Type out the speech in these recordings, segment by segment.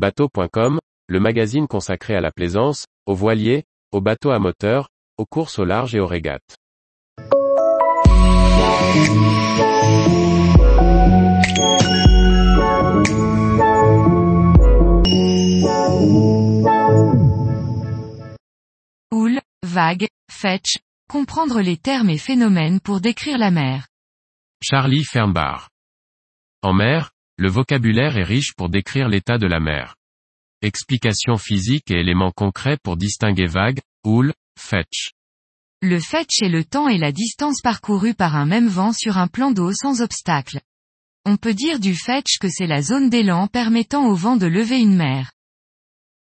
Bateau.com, le magazine consacré à la plaisance, aux voiliers, aux bateaux à moteur, aux courses au large et aux régates. Houle, vague, fetch, comprendre les termes et phénomènes pour décrire la mer. Charlie Fernbar. En mer, le vocabulaire est riche pour décrire l'état de la mer. Explications physiques et éléments concrets pour distinguer vague, houle, fetch. Le fetch est le temps et la distance parcourue par un même vent sur un plan d'eau sans obstacle. On peut dire du fetch que c'est la zone d'élan permettant au vent de lever une mer.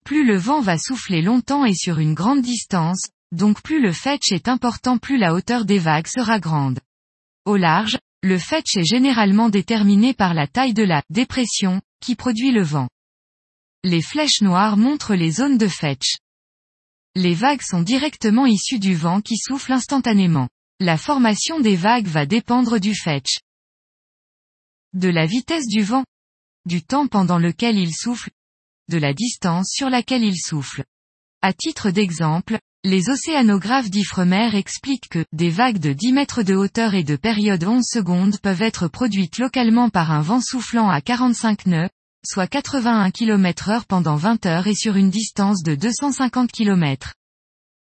Plus le vent va souffler longtemps et sur une grande distance, donc plus le fetch est important plus la hauteur des vagues sera grande. Au large, le fetch est généralement déterminé par la taille de la dépression, qui produit le vent. Les flèches noires montrent les zones de fetch. Les vagues sont directement issues du vent qui souffle instantanément. La formation des vagues va dépendre du fetch. De la vitesse du vent. Du temps pendant lequel il souffle. De la distance sur laquelle il souffle. À titre d'exemple, les océanographes d'Ifremer expliquent que des vagues de 10 mètres de hauteur et de période 11 secondes peuvent être produites localement par un vent soufflant à 45 nœuds, soit 81 km heure pendant 20 heures et sur une distance de 250 km.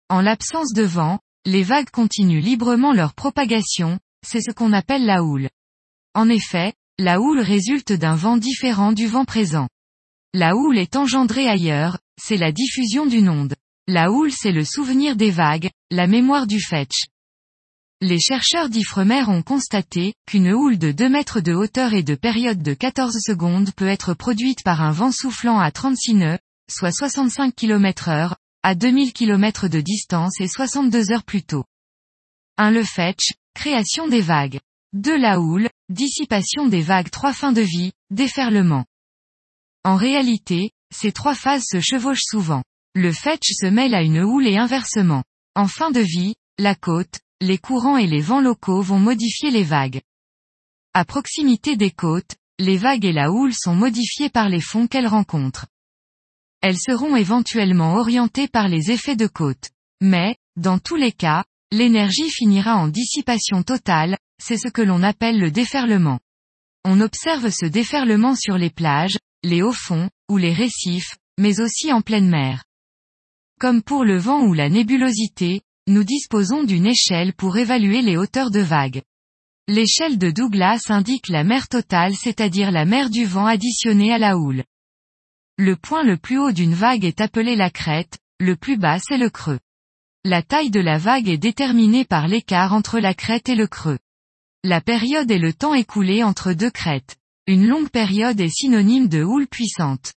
En l'absence de vent, les vagues continuent librement leur propagation, c'est ce qu'on appelle la houle. En effet, la houle résulte d'un vent différent du vent présent. La houle est engendrée ailleurs, c'est la diffusion d'une onde. La houle c'est le souvenir des vagues, la mémoire du fetch. Les chercheurs d'Ifremer ont constaté, qu'une houle de 2 mètres de hauteur et de période de 14 secondes peut être produite par un vent soufflant à 36 nœuds, soit 65 km heure, à 2000 km de distance et 62 heures plus tôt. 1. Le fetch, création des vagues. 2. La houle, dissipation des vagues 3. Fin de vie, déferlement. En réalité, ces trois phases se chevauchent souvent. Le fetch se mêle à une houle et inversement. En fin de vie, la côte, les courants et les vents locaux vont modifier les vagues. À proximité des côtes, les vagues et la houle sont modifiées par les fonds qu'elles rencontrent. Elles seront éventuellement orientées par les effets de côte. Mais, dans tous les cas, l'énergie finira en dissipation totale, c'est ce que l'on appelle le déferlement. On observe ce déferlement sur les plages, les hauts fonds, ou les récifs, mais aussi en pleine mer. Comme pour le vent ou la nébulosité, nous disposons d'une échelle pour évaluer les hauteurs de vagues. L'échelle de Douglas indique la mer totale c'est-à-dire la mer du vent additionnée à la houle. Le point le plus haut d'une vague est appelé la crête, le plus bas c'est le creux. La taille de la vague est déterminée par l'écart entre la crête et le creux. La période est le temps écoulé entre deux crêtes. Une longue période est synonyme de houle puissante.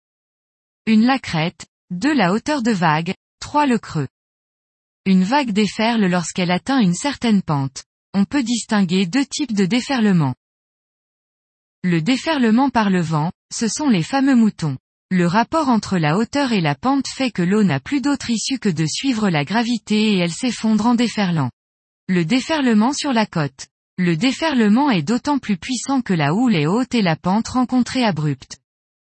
Une la crête, 2 la hauteur de vague, 3 le creux. Une vague déferle lorsqu'elle atteint une certaine pente. On peut distinguer deux types de déferlement. Le déferlement par le vent, ce sont les fameux moutons. Le rapport entre la hauteur et la pente fait que l'eau n'a plus d'autre issue que de suivre la gravité et elle s'effondre en déferlant. Le déferlement sur la côte. Le déferlement est d'autant plus puissant que la houle est haute et la pente rencontrée abrupte.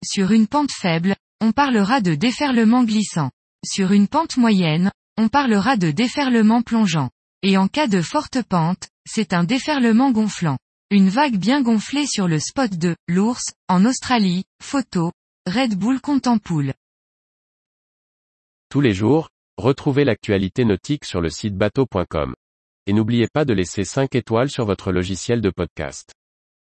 Sur une pente faible, on parlera de déferlement glissant. Sur une pente moyenne, on parlera de déferlement plongeant. Et en cas de forte pente, c'est un déferlement gonflant. Une vague bien gonflée sur le spot de l'ours, en Australie, photo, Red Bull Contempool. Tous les jours, retrouvez l'actualité nautique sur le site bateau.com. Et n'oubliez pas de laisser 5 étoiles sur votre logiciel de podcast.